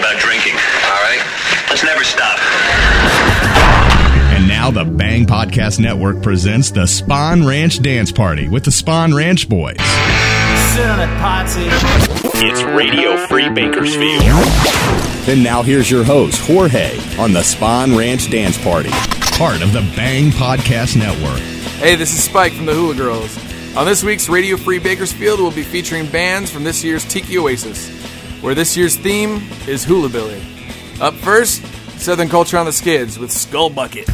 about drinking. All right. Let's never stop. And now the Bang Podcast Network presents the Spawn Ranch Dance Party with the Spawn Ranch Boys. Sit on Potsy. It's Radio Free Bakersfield. And now here's your host, Jorge, on the Spawn Ranch Dance Party, part of the Bang Podcast Network. Hey, this is Spike from the Hula Girls. On this week's Radio Free Bakersfield, we'll be featuring bands from this year's Tiki Oasis, where this year's theme is Hula Billy. Up first, Southern Culture on the Skids with Skull Bucket.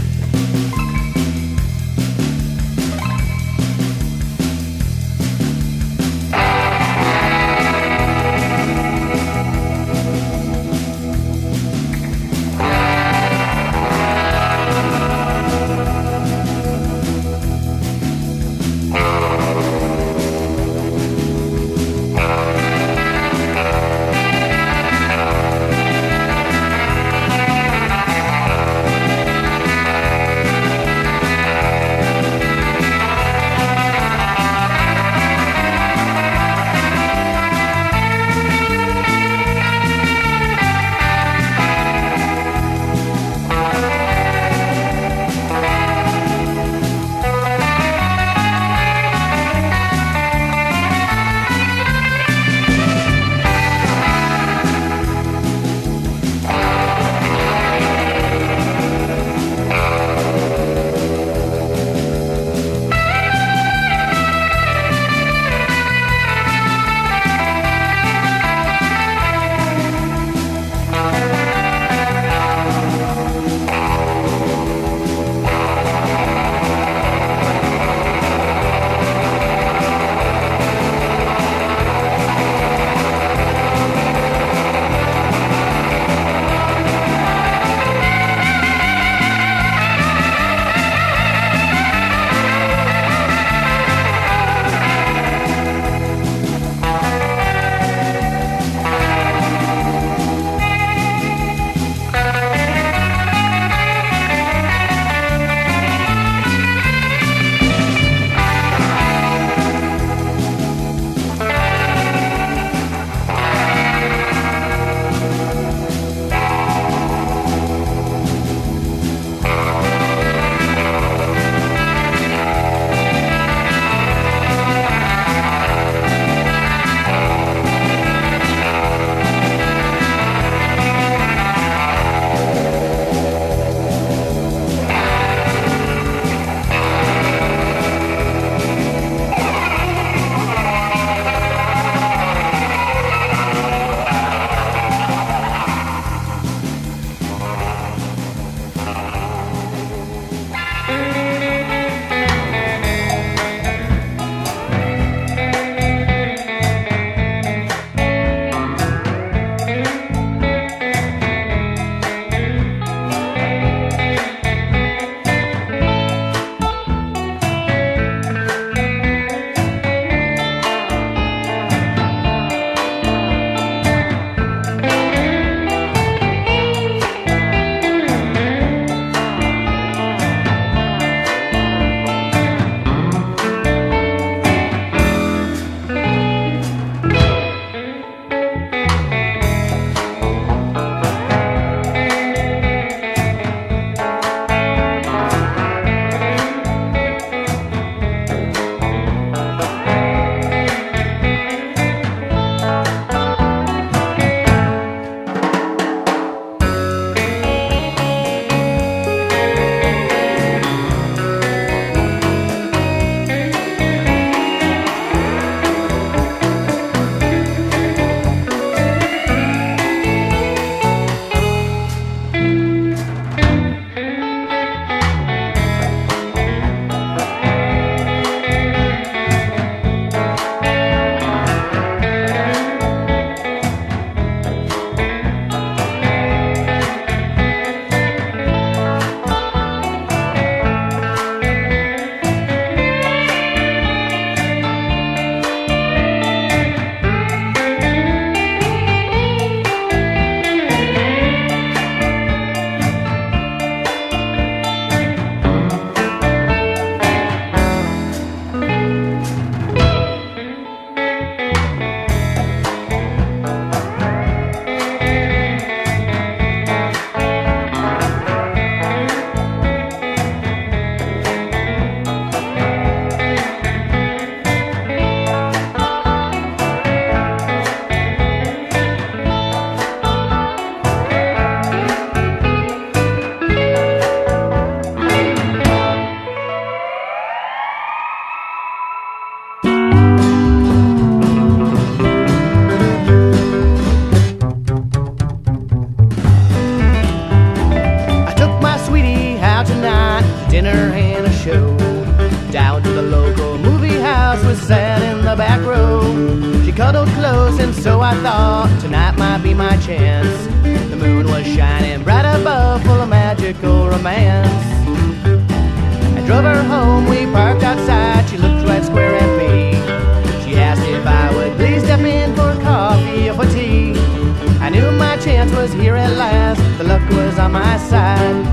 Was here at last. The luck was on my side.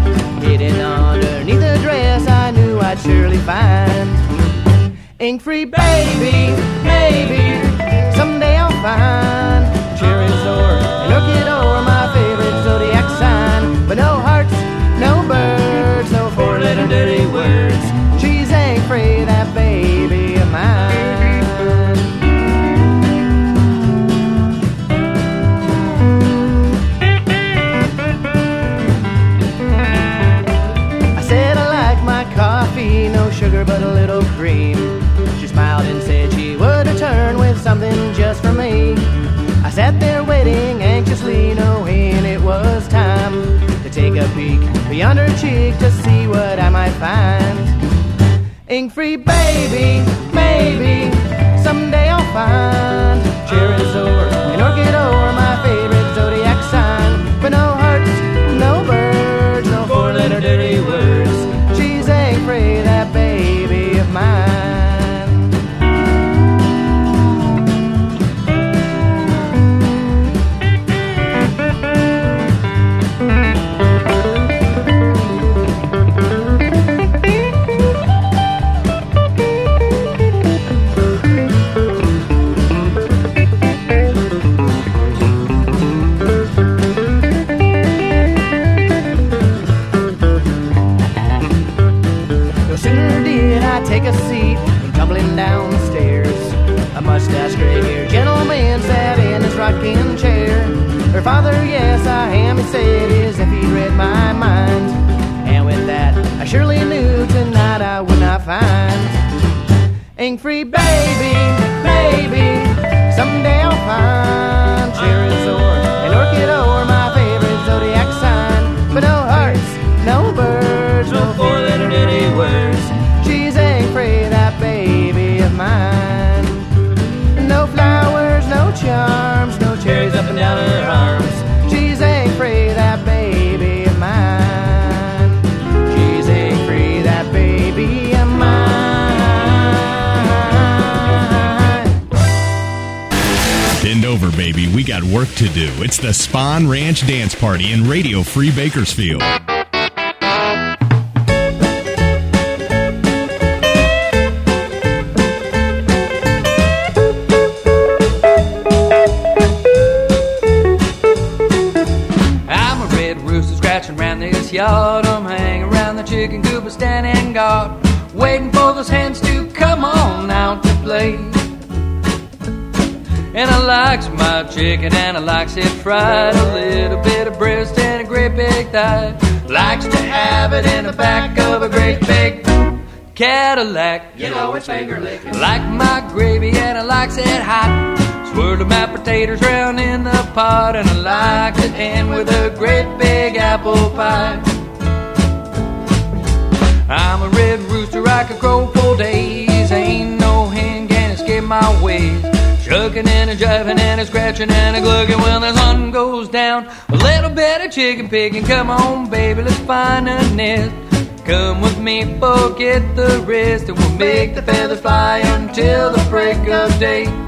Hidden underneath the dress, I knew I'd surely find. Ink free baby, maybe someday I'll find her cheek to see what I might find. Ink free baby, maybe someday I'll find Cherizor and Orchid or I am, he said, as if he'd read my mind. And with that, I surely knew tonight I would not find. Ink free baby, baby, someday I'll find Cherizor do. It's the Spawn Ranch Dance Party in Radio Free Bakersfield. Chicken and I likes it fried, a little bit of breast and a great big thigh. Likes to have it in the back of a great big Cadillac. You know it's finger licking. Like my gravy and I likes it hot. Swirl my potatoes round in the pot and I like to end with a great big apple pie. I'm a red rooster, I could crow for days. Ain't no hen can escape my ways. Shucking and a jiving and a scratching and a glugging when the sun goes down. A little bit of chicken picking, come on, baby, let's find a nest. Come with me, forget the rest, and we'll make the feathers fly until the break of day.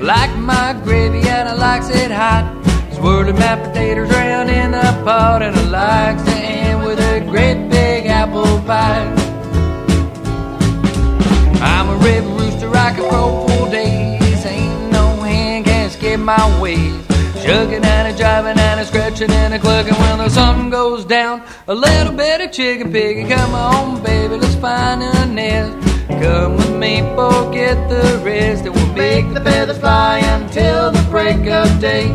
Like my gravy and I likes it hot. Swirling my potatoes around in the pot and I likes to end with a great big apple pie. I'm a red rooster, I can roll full days. Ain't no hand can skip my ways. Shucking and a jiving and a scratching and a clucking when the sun goes down. A little bit of chicken piggy, come on, baby, let's find a nest. Come with me, forget the rest, and we'll make the feathers fly until the break of day.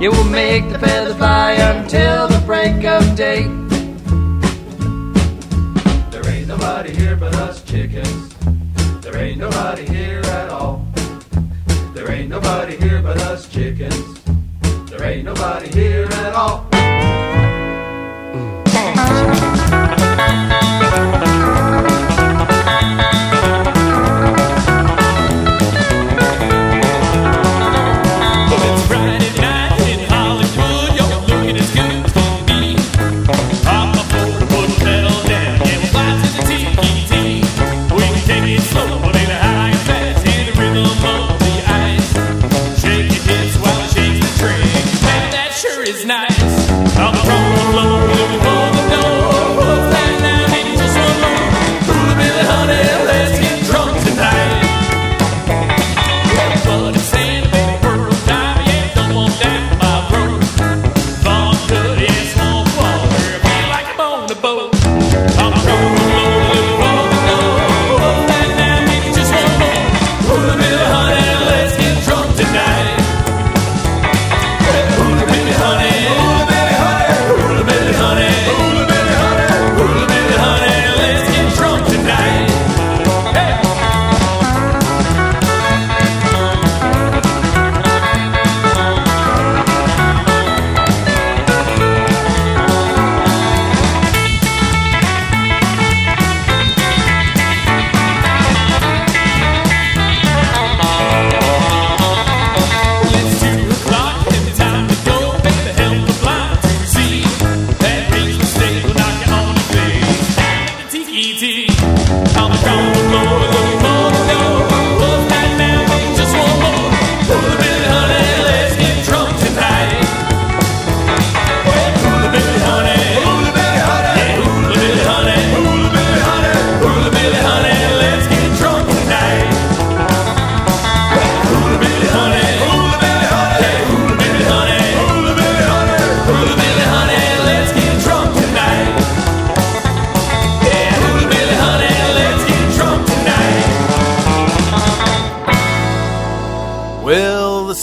Yeah, we'll make the feathers fly until the break of day. There ain't nobody here but us chickens. There ain't nobody here at all. There ain't nobody here but us chickens. There ain't nobody here at all. It's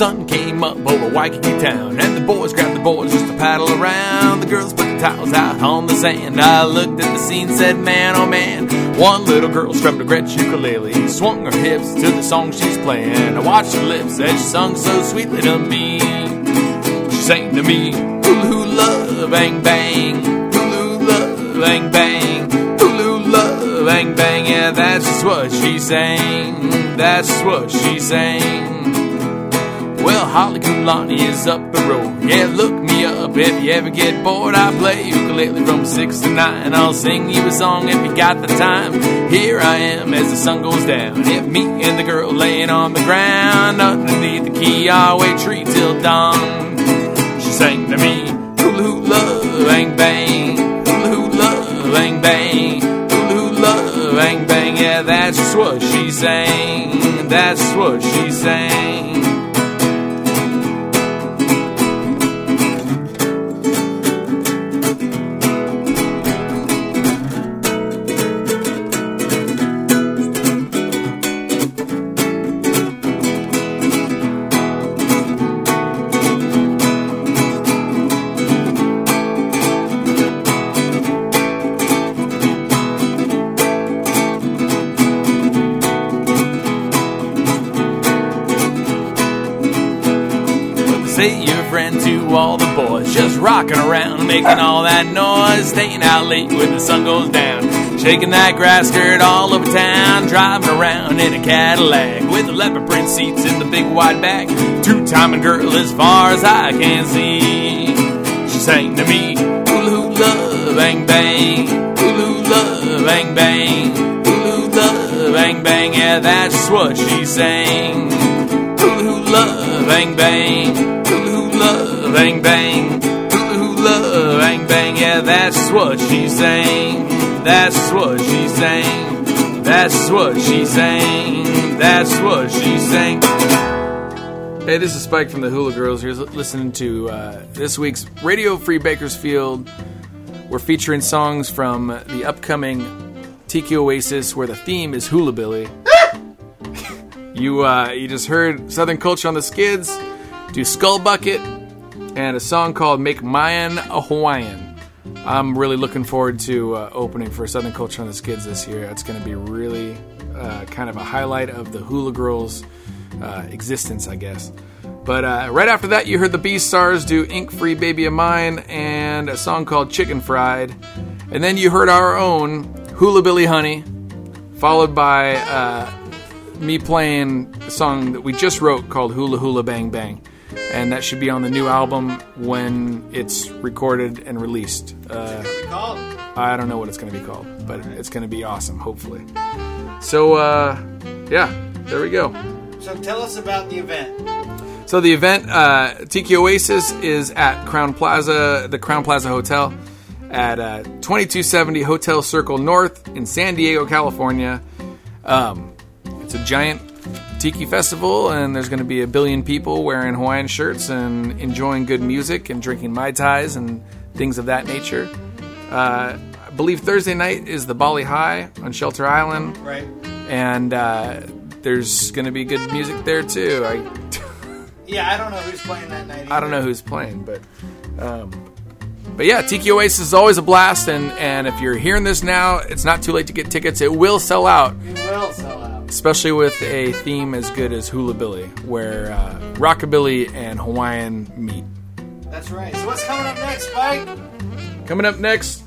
sun came up over Waikiki town, and the boys grabbed the boards just to paddle around. The girls put the towels out on the sand. I looked at the scene, said, Man, oh man. One little girl strummed a Gretsch ukulele, swung her hips to the song she's playing. I watched her lips as she sung so sweetly to me. She sang to me, Hula hula, bang bang, hula hula, bang bang, hula hula, bang bang. Yeah, that's just what she sang. That's what she sang. Well, Halekulani is up the road. Yeah, look me up if you ever get bored. I play ukulele from six to nine. I'll sing you a song if you got the time. Here I am as the sun goes down. If me and the girl laying on the ground underneath the Kiawe tree till dawn. She sang to me, hula hula, bang bang, hula hula, bang bang, hula hula, bang bang. Yeah, that's just what she sang. That's what she sang. Say you're friend to all the boys. Just rocking around, making all that noise, staying out late when the sun goes down. Shaking that grass skirt all over town, driving around in a Cadillac with the leopard print seats in the big wide back. Two timing girl as far as I can see. She sang to me, hula hula, bang bang, hula hula, bang bang, hula hula, bang bang. Yeah, that's what she sang. Bang bang, hula hula, bang bang, hula hula, bang bang. Yeah, that's what she's saying. That's what she's saying. That's what she's saying. That's what she's saying. Hey, this is Spike from the Hula Girls. You're listening to uh, this week's Radio Free Bakersfield. We're featuring songs from the upcoming Tiki Oasis, where the theme is Hula Billy. You uh, you just heard Southern Culture on the Skids, do Skull Bucket, and a song called Make Mayan a Hawaiian. I'm really looking forward to uh, opening for Southern Culture on the Skids this year. It's going to be really uh, kind of a highlight of the Hula Girls' uh, existence, I guess. But uh, right after that, you heard the B Stars do Ink Free Baby of Mine and a song called Chicken Fried. And then you heard our own Hula Billy Honey, followed by uh, me playing a song that we just wrote called Hula Hula Bang Bang. And that should be on the new album when it's recorded and released. Uh, I don't know what it's going to be called, but it's going to be awesome, hopefully. So, uh, yeah, there we go. So tell us about the event. So the event, uh, Tiki Oasis, is at Crowne Plaza, the Crowne Plaza Hotel, at uh, 2270 Hotel Circle North in San Diego, California. Um, it's a giant tiki festival, and there's going to be a billion people wearing Hawaiian shirts and enjoying good music and drinking mai tais and things of that nature. Uh, I believe Thursday night is the Bali Hai on Shelter Island, Right. and uh, there's going to be good music there too. I Yeah, I don't know who's playing that night. I don't know who's playing, but um, but yeah, Tiki Oasis is always a blast, and and if you're hearing this now, it's not too late to get tickets. It will sell out, It will sell out. Especially with a theme as good as Hula Billy, where uh, rockabilly and Hawaiian meet. That's right. So what's coming up next, Spike? Coming up next.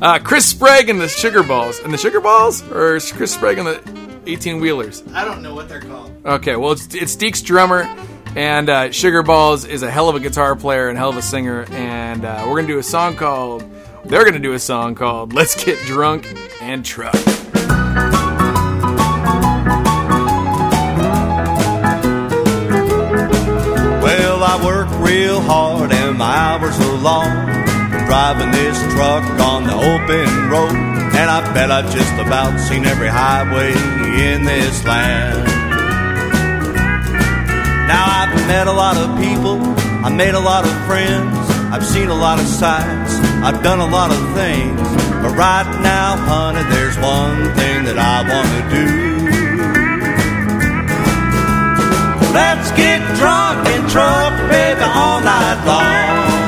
uh, Chris Sprague and the Sugar Balls. And the Sugar Balls? Or is Chris Sprague and the 18 Wheelers? I don't know what they're called. Okay, well, it's, it's Deke's drummer, and uh, Sugar Balls is a hell of a guitar player and hell of a singer, and uh, we're gonna do a song called. They're gonna do a song called "Let's Get Drunk and Truck." Well, I work real hard and my hours are long. Driving this truck on the open road. And I bet I've just about seen every highway in this land. Now I've met a lot of people, I made a lot of friends, I've seen a lot of sights, I've done a lot of things. But right now, honey, there's one thing that I want to do. Let's get drunk and truck, baby, all night long.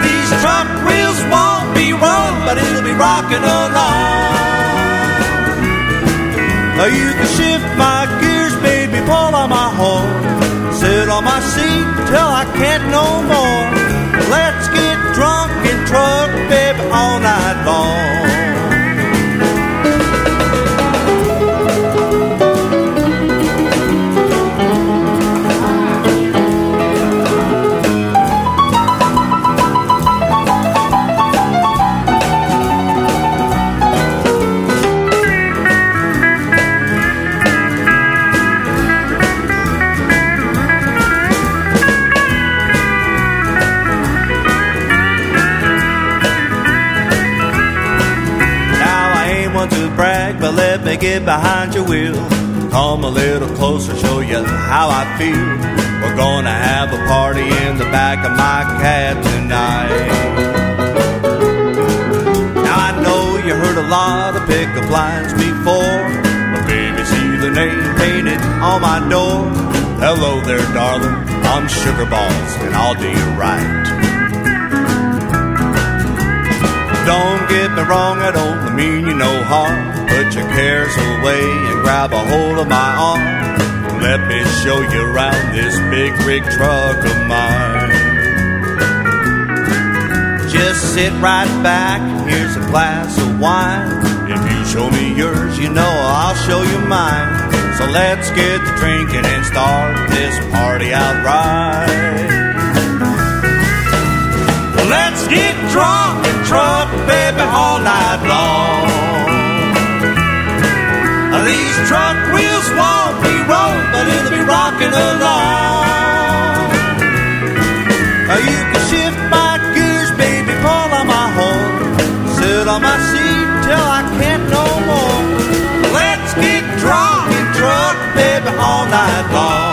These truck wheels won't be wrong, but it'll be rocking along. You can shift my gears, baby, pull on my horn. Sit on my seat till I can't no more. Me get behind your wheel. Come a little closer, show you how I feel. We're gonna have a party in the back of my cab tonight. Now I know you heard a lot of pickup lines before, but baby, see the name painted on my door. Hello there, darling. I'm Sugar Balls, and I'll do you right. Don't get me wrong, I don't mean you no harm. Put your cares away and grab a hold of my arm. Let me show you around this big rig truck of mine. Just sit right back, here's a glass of wine. If you show me yours, you know I'll show you mine. So let's get to drinking and start this party outright. Let's get drunk and truck, baby, all night long. These truck wheels won't be rolling, but it'll be rocking along. You can shift my gears, baby, pull on my horn. Sit on my seat till I can't no more. Let's get drunk and truck, baby, all night long.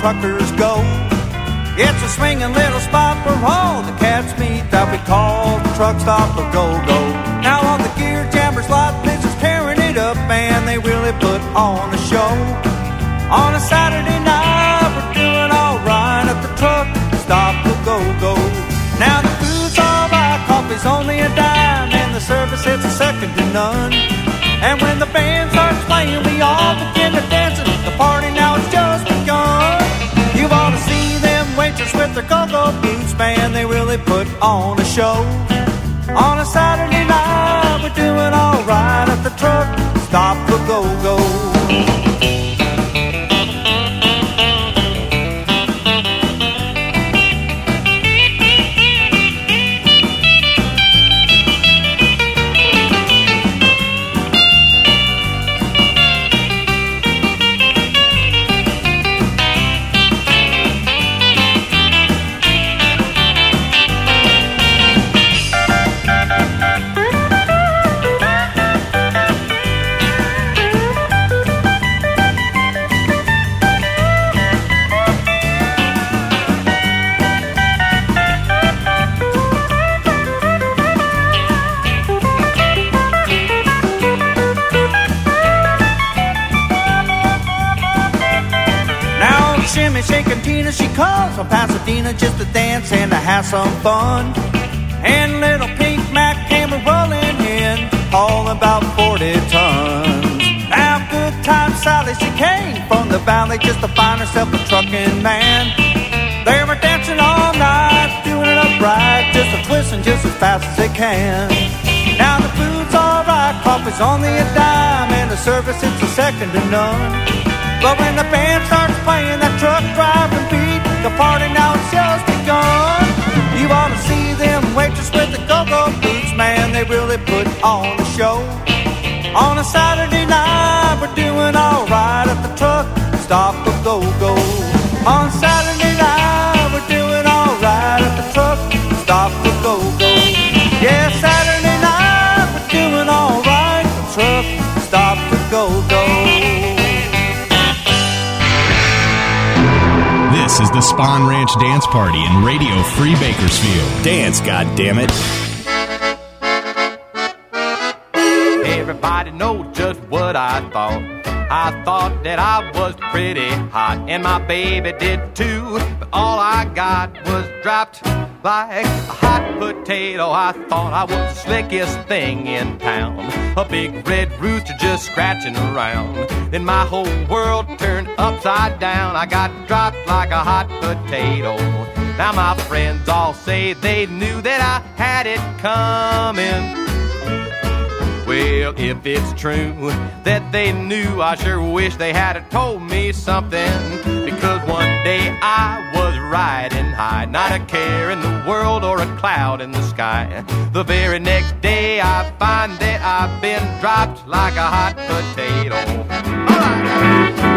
Truckers go. It's a swinging little spot where all the cats meet that we call the truck stop or go go. Now on the gear jammers lot, this is tearing it up, and they really put on a show. On a Saturday night, we're doing alright at the truck stop or go go. Now the food's alright, coffee's only a dime, and the service is a second to none. And when the band man. They really put on a show. On a Saturday night, we're doing all right at the truck stop for go-go. Have some fun. And little Pink Mac came rolling in, all about 40 tons. Now good time Sally, she came from the valley just to find herself a trucking man. They were dancing all night, doing it upright, just a twisting just as fast as they can. Now the food's alright, coffee's only a dime, and the service it's a second to none. But when the band starts playing that truck driving beat, the party now has just begun. You ought to see them waitresses with the go-go boots, man, they really put on a show. On a Saturday night, we're doing alright at the truck stop for go-go. On Saturday Spawn Ranch Dance Party in Radio Free Bakersfield. Dance, goddammit. Everybody knows just what I thought. I thought that I was pretty hot, and my baby did too. But all I got was dropped like a hot potato. I thought I was the slickest thing in town. A big red rooster just scratching around. Then my whole world turned upside down. I got dropped like a hot potato. Now my friends all say they knew that I had it coming. Well, if it's true that they knew, I sure wish they had told me something. Because one day I was riding high, not a care in the world or a cloud in the sky. The very next day I find that I've been dropped like a hot potato. that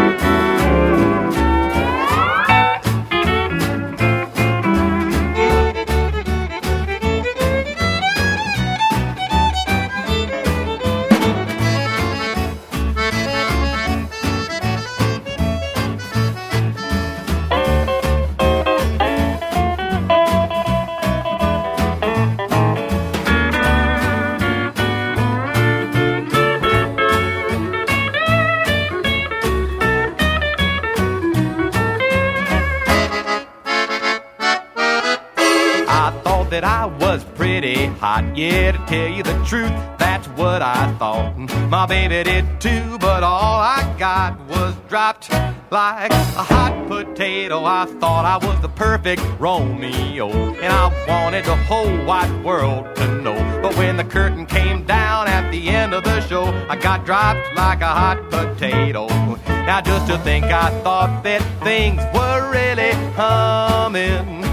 Yeah, to tell you the truth, that's what I thought. My baby did too, but all I got was dropped like a hot potato. I thought I was the perfect Romeo, and I wanted the whole wide world to know. But when the curtain came down at the end of the show, I got dropped like a hot potato. Now, just to think, I thought that things were really humming.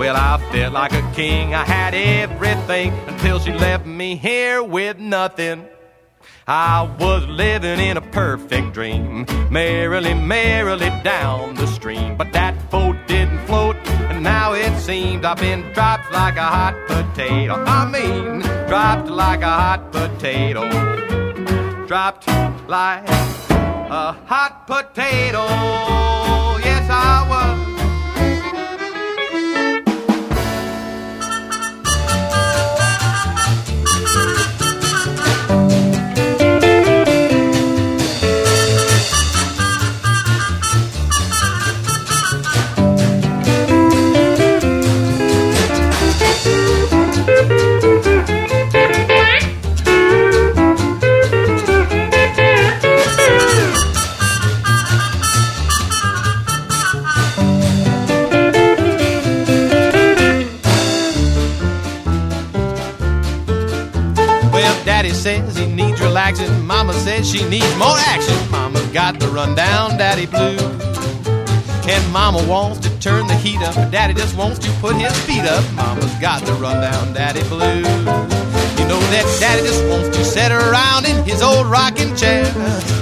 Well, I felt like a king. I had everything until she left me here with nothing. I was living in a perfect dream, merrily, merrily down the stream. But that boat didn't float, and now it seems I've been dropped like a hot potato. I mean, dropped like a hot potato. Dropped like a hot potato. Yes, I was. Relaxing. Mama says she needs more action. Mama's got the rundown, Daddy blue. And Mama wants to turn the heat up, Daddy just wants to put his feet up. Mama's got the rundown, Daddy blue. You know that Daddy just wants to sit around in his old rocking chair.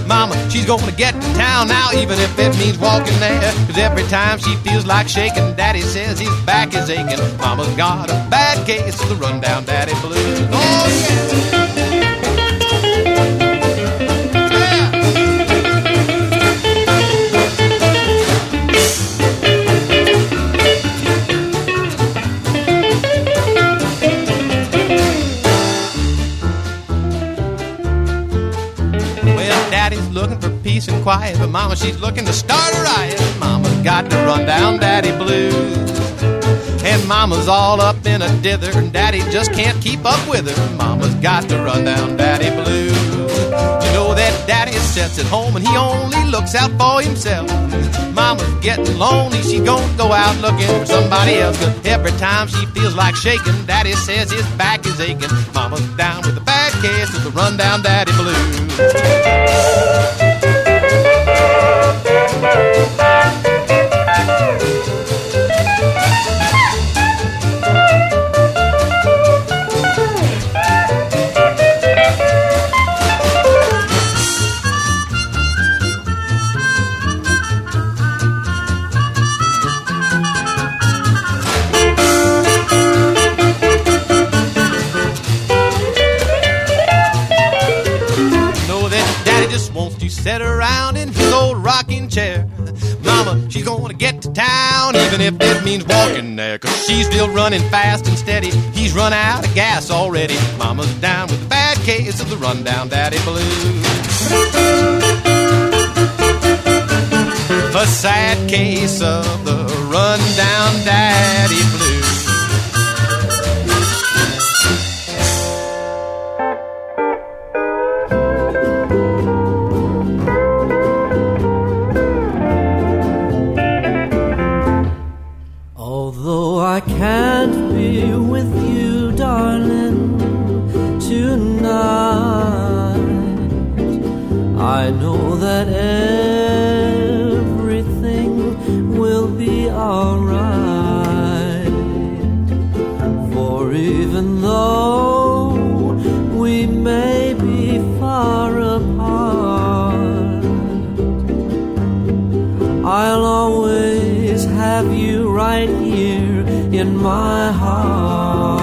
Mama, she's gonna get to town now, even if it means walking there. Cause every time she feels like shaking, Daddy says his back is aching. Mama's got a bad case of the rundown, Daddy blues. Quiet, but Mama, she's looking to start a riot. Mama's got to run down Daddy blues. And Mama's all up in a dither, and Daddy just can't keep up with her. Mama's got to run down Daddy blues. You know that Daddy sits at home and he only looks out for himself. Mama's getting lonely, she gonna go out looking for somebody else. 'Cause every time she feels like shaking, Daddy says his back is aching. Mama's down with a bad case of the rundown Daddy blues. Know town, even if it means walking there. Cause she's still running fast and steady. He's run out of gas already. Mama's down with a bad case of the rundown daddy blues. The sad case of the rundown daddy blues. My heart.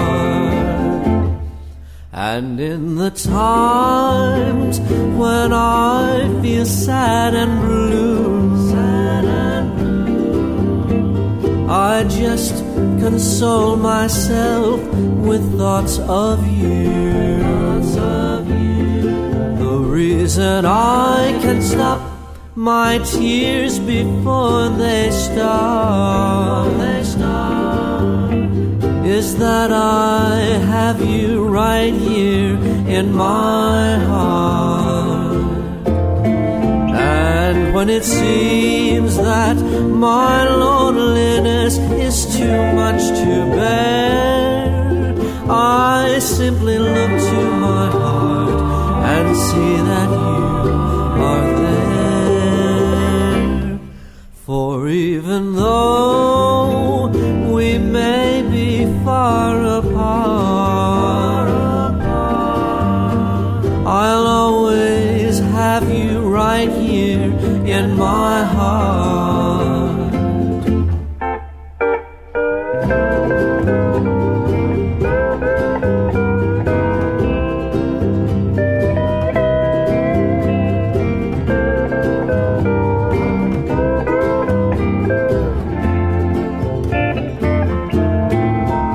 And in the times when I feel sad and blue, sad and blue, I just console myself with thoughts of you. The reason I can stop my tears before they start. They start that I have you right here in my heart. And when it seems that my loneliness is too much to bear, I simply look to my heart and see that you are there. For even though in my heart.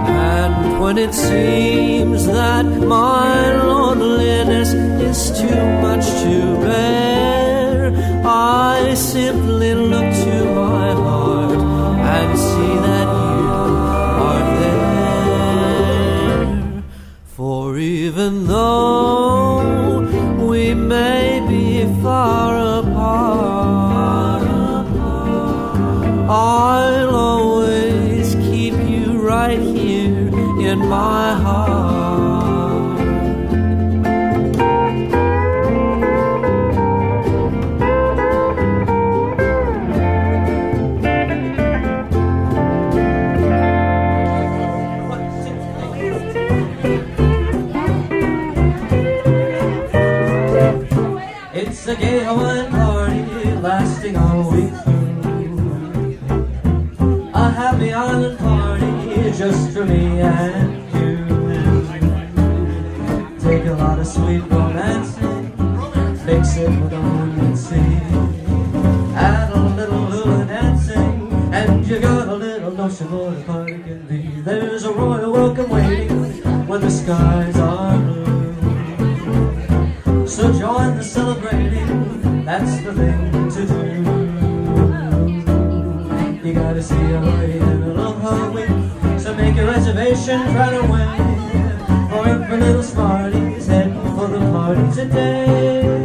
And when it seems that my loneliness is too much to bear, I simply look to my heart and see that you are there. For even though we may be far A Hawaiian party lasting all week. A happy island party just for me and you. Take a lot of sweet romancing, mix it with romancy. Add a little hula dancing, and you got a little notion what a party can be. There's a royal welcome waiting when the skies are. So join the celebrating, that's the thing to do. You gotta see a lady in a long hard week, so make your reservation right away. For every little smarty's heading for the party today.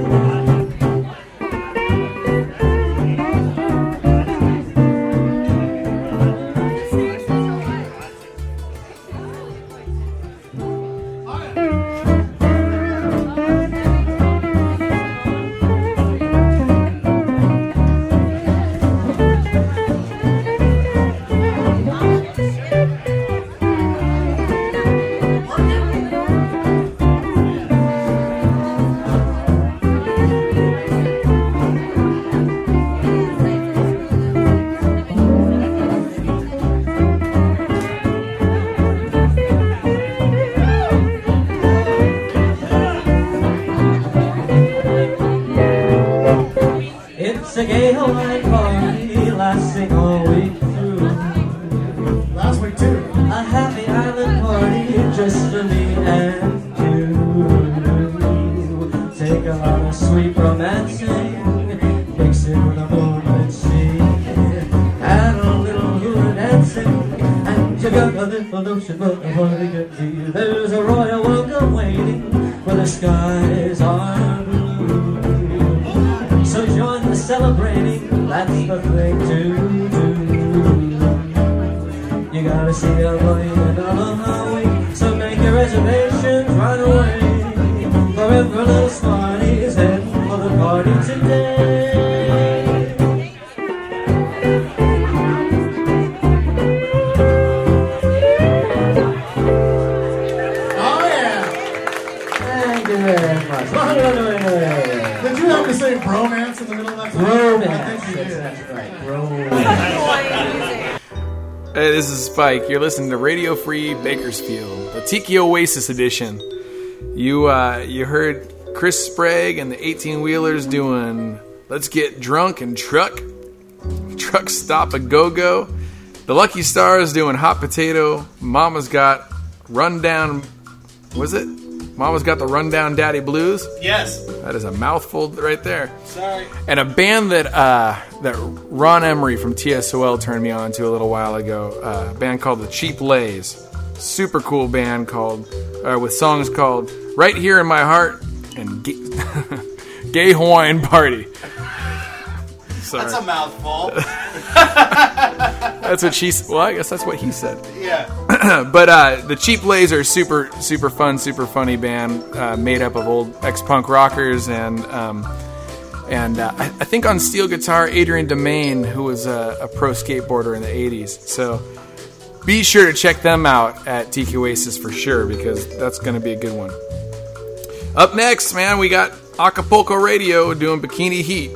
You're listening to Radio Free Bakersfield, the Tiki Oasis edition. You uh, you heard Chris Sprague and the 18 Wheelers doing "Let's Get Drunk and Truck," "Truck Stop a Go Go." The Lucky Stars doing "Hot Potato." Mama's got "Rundown." Was it? Mama's got the "Rundown Daddy Blues." Yes. That is a mouthful right there. Sorry. And a band that uh, that Ron Emory from TSOL turned me on to a little while ago, uh, a band called the Cheap Lays. super cool band called uh, with songs called "Right Here in My Heart" and "Gay, Gay Hawaiian Party." Sorry. That's a mouthful. That's what she. Well, I guess that's what he said. yeah. but uh, the Cheap Lays are super, super fun, super funny band uh, made up of old ex-punk rockers and um, and uh, I, I think on steel guitar Adrian Demain, who was a, a pro skateboarder in the '80s. So be sure to check them out at Tiki Oasis for sure because that's going to be a good one. Up next, man, we got Acapulco Radio doing Bikini Heat.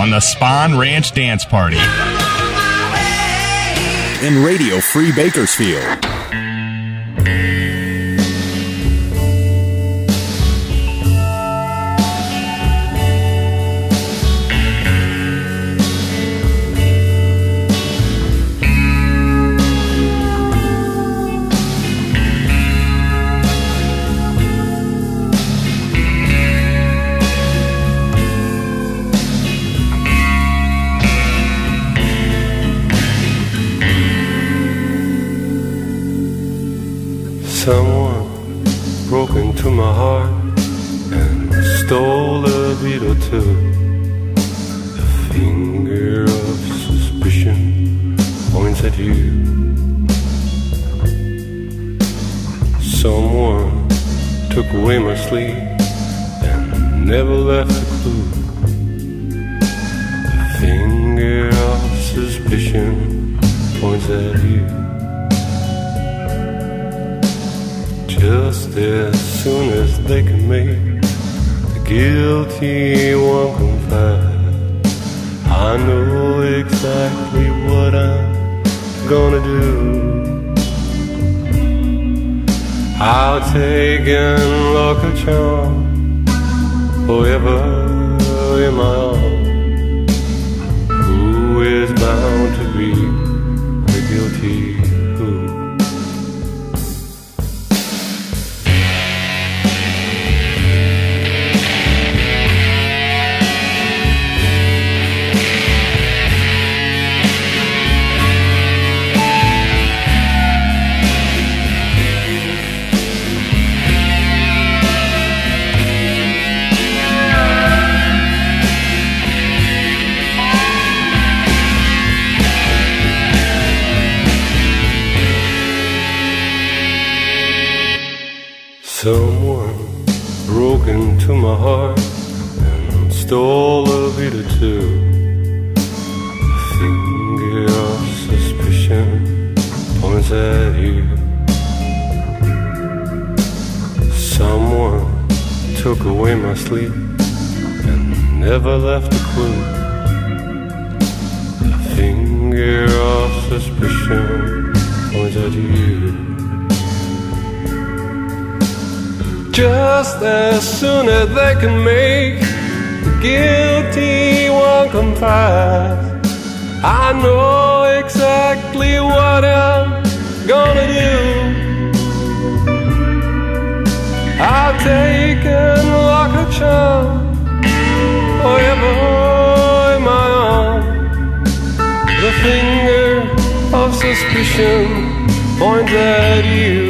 On the Spawn Ranch Dance Party. In Radio Free Bakersfield. You. Someone took away my sleep and never left a clue. The finger of suspicion points at you. Just as soon as they can make the guilty one confess, I know exactly what I'm gonna do. I'll take and look a charm forever in my arms. And stole a bit or two. The finger of suspicion points at you. Someone took away my sleep and never left a clue. The finger of suspicion points at you. Just as soon as they can make guilty one confess, I know exactly what I'm gonna do. I've taken like a charm forever in my arm. The finger of suspicion points at you.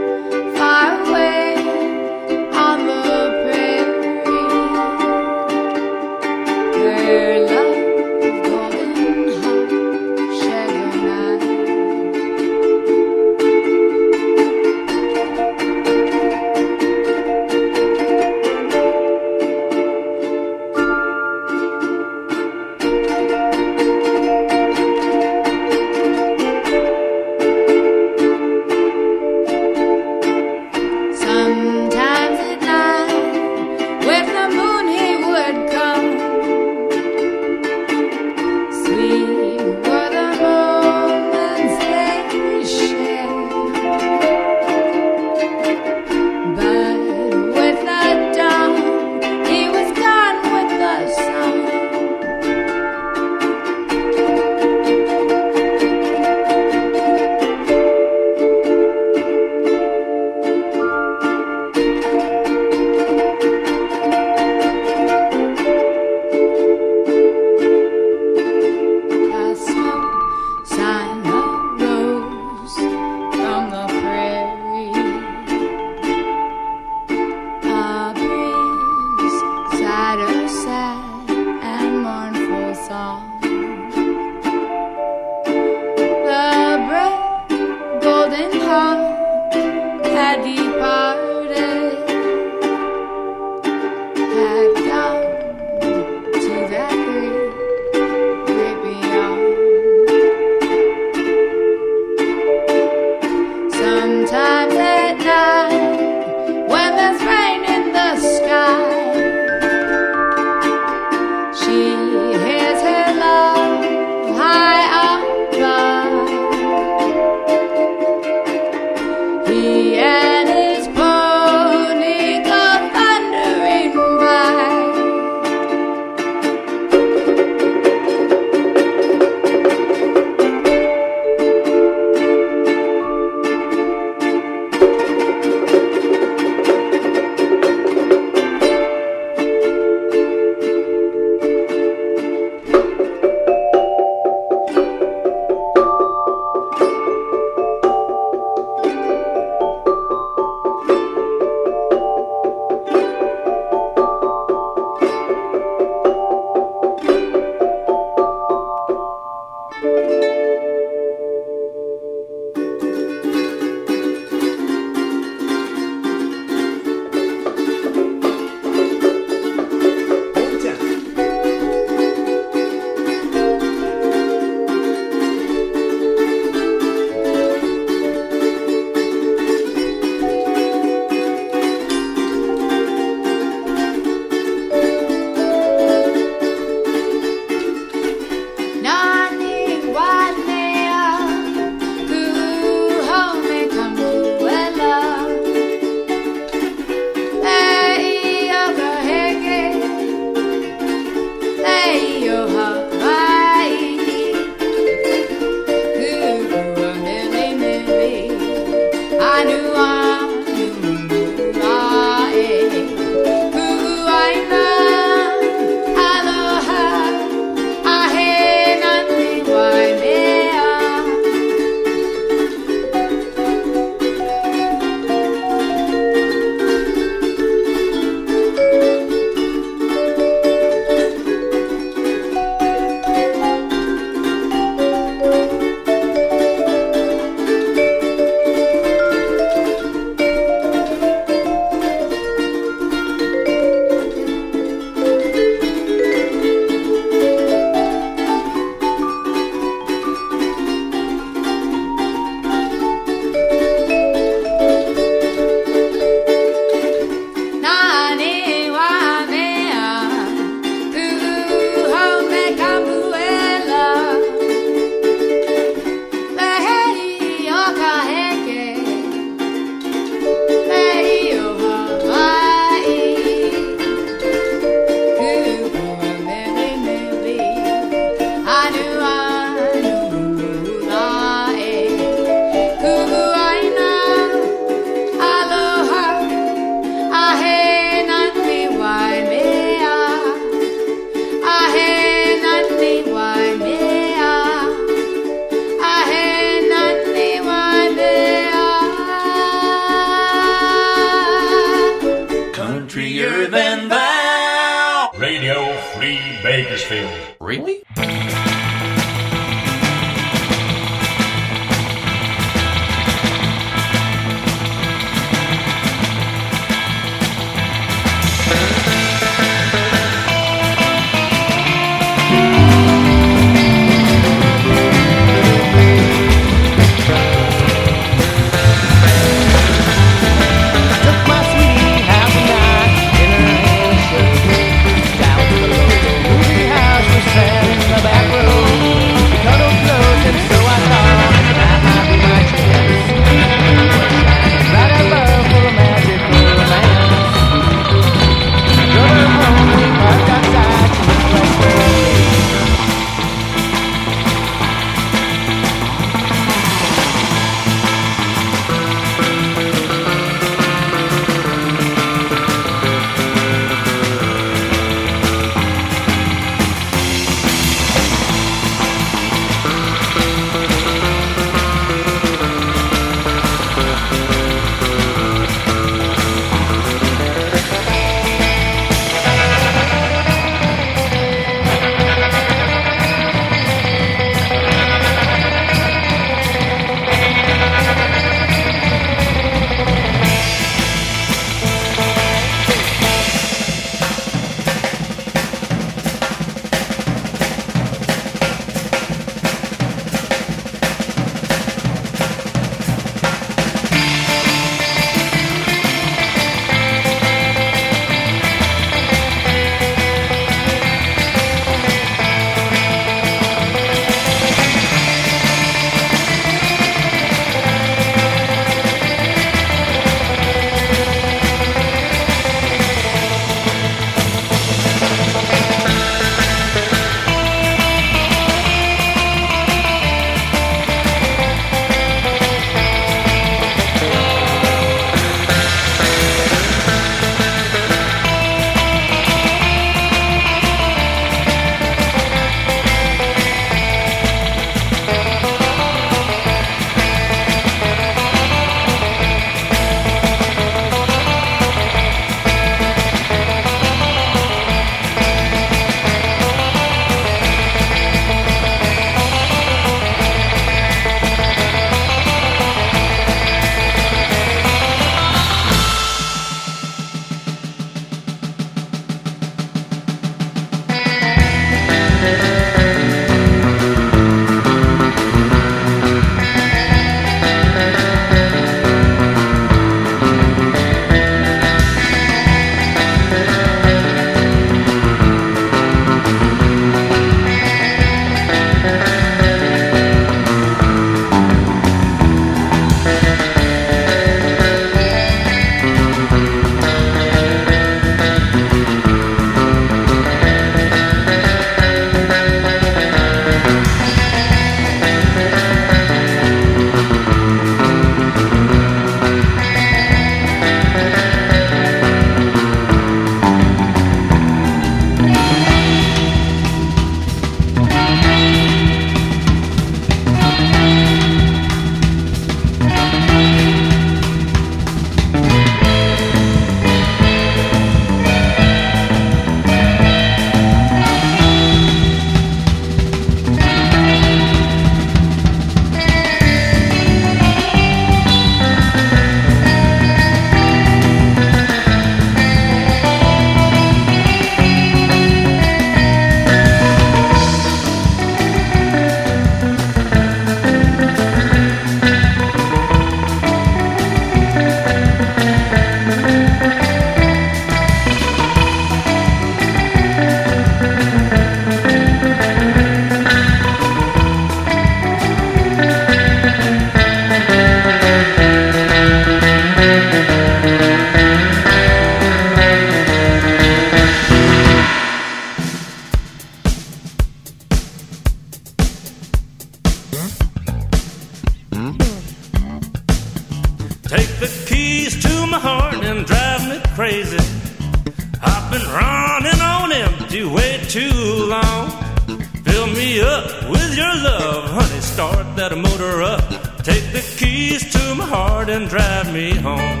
Motor up. Take the keys to my heart and drive me home.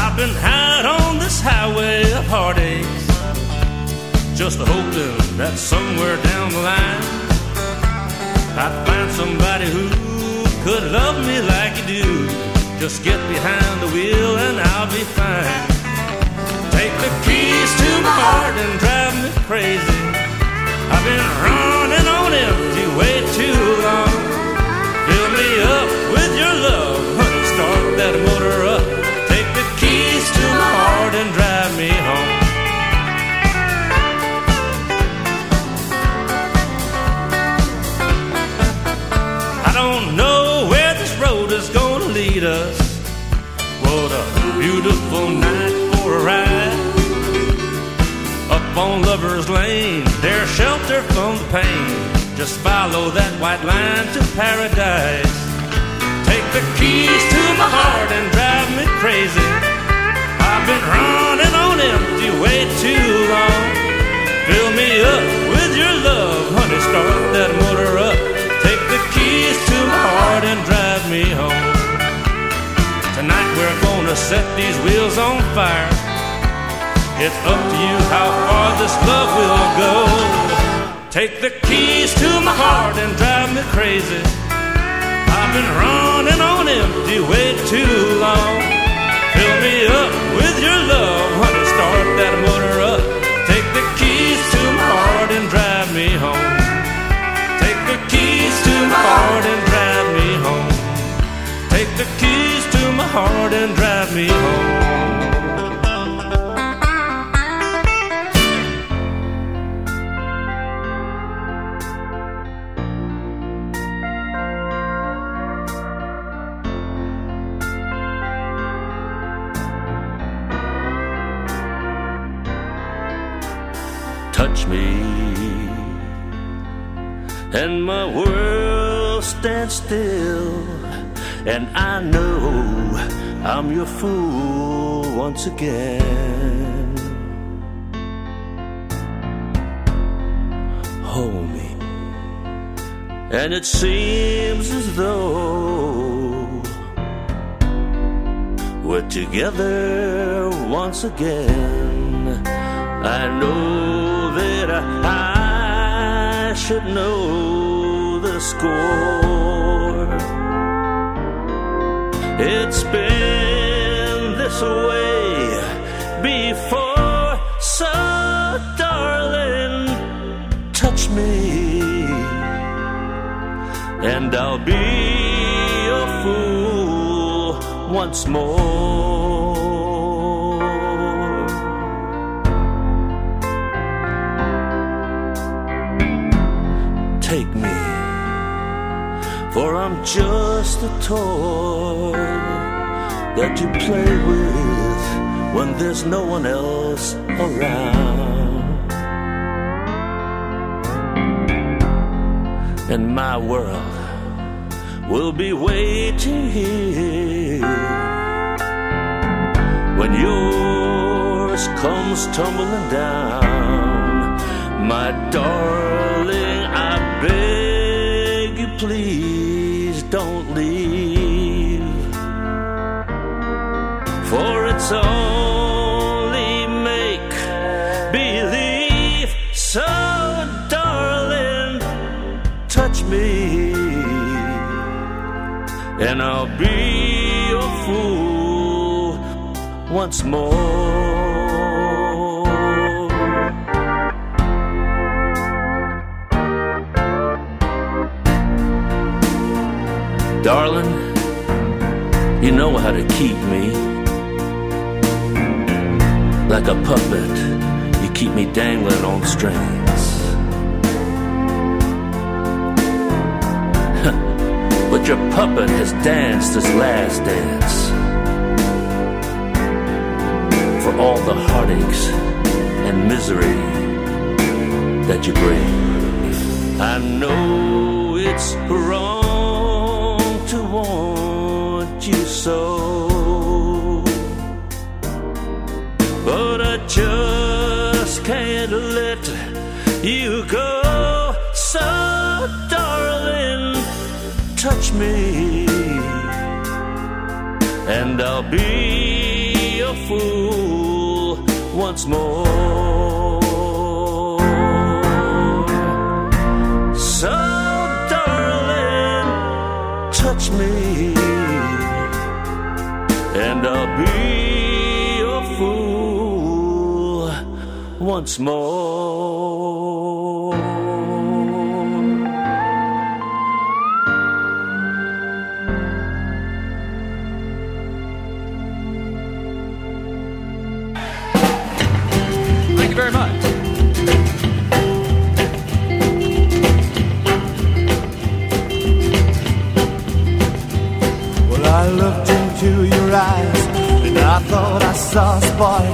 I've been out on this highway of heartaches. just hoping that somewhere down the line I'd find somebody who could love me like you do. Just get behind the wheel and I'll be fine. Take the keys to my heart and drive me crazy. I've been running on empty way too long. Fill me up with your love, honey. Start that motor up. Take the keys to my heart and drive me home. I don't know where this road is gonna lead us. What a beautiful night shelter from the pain. Just follow that white line to paradise. Take the keys to my heart and drive me crazy. I've been running on empty way too long. Fill me up with your love, honey. Start that motor up. Take the keys to my heart and drive me home. Tonight we're gonna set these wheels on fire. It's up to you how far this love will go. Take the keys to my heart and drive me crazy. I've been running on empty way too long. Fill me up with your love, honey. Start that motor up. Take the keys to my heart and drive me home. Take the keys to my heart and drive me home. Take the keys to my heart and drive me home. Touch me, and my world stands still, and I know I'm your fool once again. Hold me, and it seems as though we're together once again. I know that I, I should know the score. It's been this way before, so darling, touch me, and I'll be a fool once more. Just a toy that you play with when there's no one else around. And my world will be waiting here when yours comes tumbling down, my darling. I beg you, please only make believe. So, darling, touch me, and I'll be a fool once more. Darling, you know how to keep me. Like a puppet, you keep me dangling on strings. but your puppet has danced his last dance. For all the heartaches and misery that you bring. I know it's wrong to want you so. touch me, and I'll be a fool once more. So, darling, touch me, and I'll be a fool once more. Thought I saw a spark.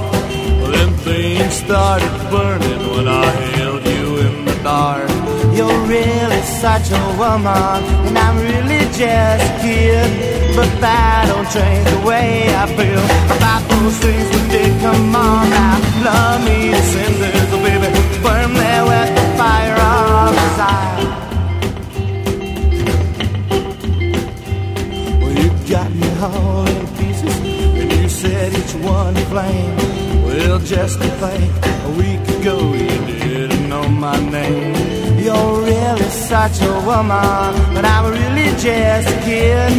Well, then things started burning when I held you in the dark. You're really such a woman, and I'm really just a kid. But that don't change the way I feel about those things we did. Come on now, love me to cinders, oh baby, burn there with the fire of desire. Well, you got me all in said each one a flame. Well, just to think, a week ago you didn't know my name. You're really such a woman, but I'm really just a kid,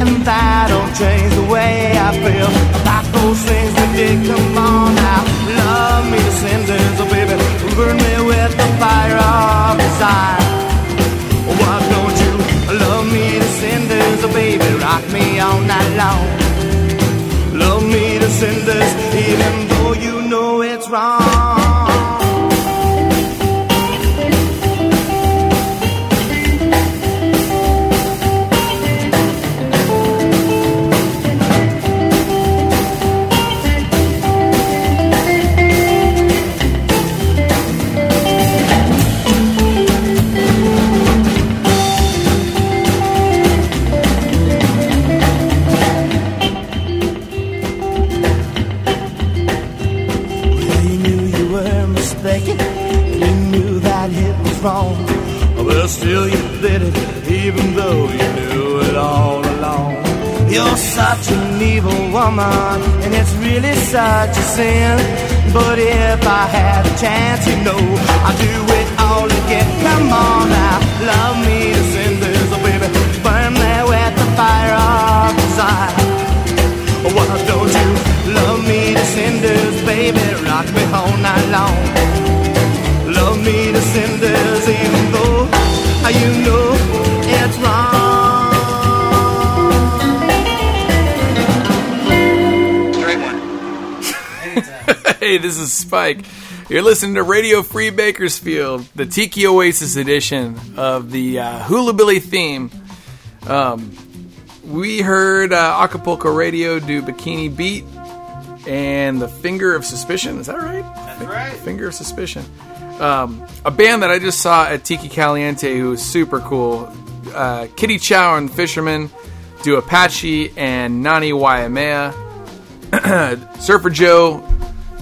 and that don't change the way I feel about those things we did. Come on now, love me to cinders, oh baby, burn me with the fire of desire. Why don't you love me to cinders, oh baby, rock me all night long. Even though you know it's wrong. You're such an evil woman, and it's really such a sin. But if I had a chance, you know, I'd do it all again. Come on now, love me to cinders, oh baby, burn me with the fire of desire. Why don't you love me to cinders, baby? Rock me all night long. Love me to cinders, even though you know this is Spike. You're listening to Radio Free Bakersfield, the Tiki Oasis edition of the uh, Hula Billy theme. Um, we heard uh, Acapulco Radio do Bikini Beat and The Finger of Suspicion. Is that right? That's right. Finger of Suspicion. Um, a band that I just saw at Tiki Caliente who was super cool. Uh, Kitty Chow and Fisherman do Apache and Nani Waimea. Surfer Joe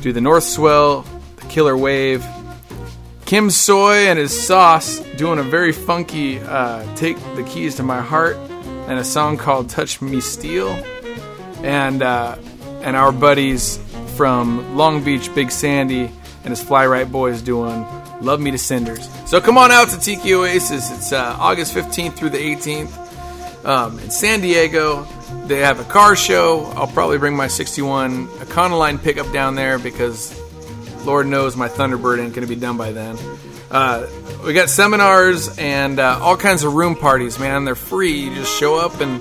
do the North Swell, the Killer Wave. Kim Soy and his sauce doing a very funky uh, Take the Keys to My Heart and a song called Touch Me Steel. And, uh, and our buddies from Long Beach, Big Sandy, and his Fly-Rite Boys doing Love Me to Cinders. So come on out to Tiki Oasis. It's uh, August 15th through the 18th um, in San Diego. They have a car show. I'll probably bring my 61 Econoline pickup down there because Lord knows my Thunderbird ain't going to be done by then. Uh, we got seminars and uh, all kinds of room parties, man. They're free. You just show up and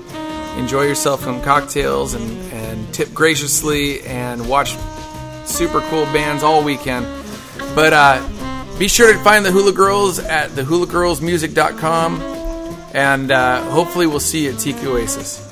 enjoy yourself some cocktails and, and tip graciously and watch super cool bands all weekend. But uh, be sure to find the Hula Girls at thehulagirlsmusic.com and uh, hopefully we'll see you at Tiki Oasis.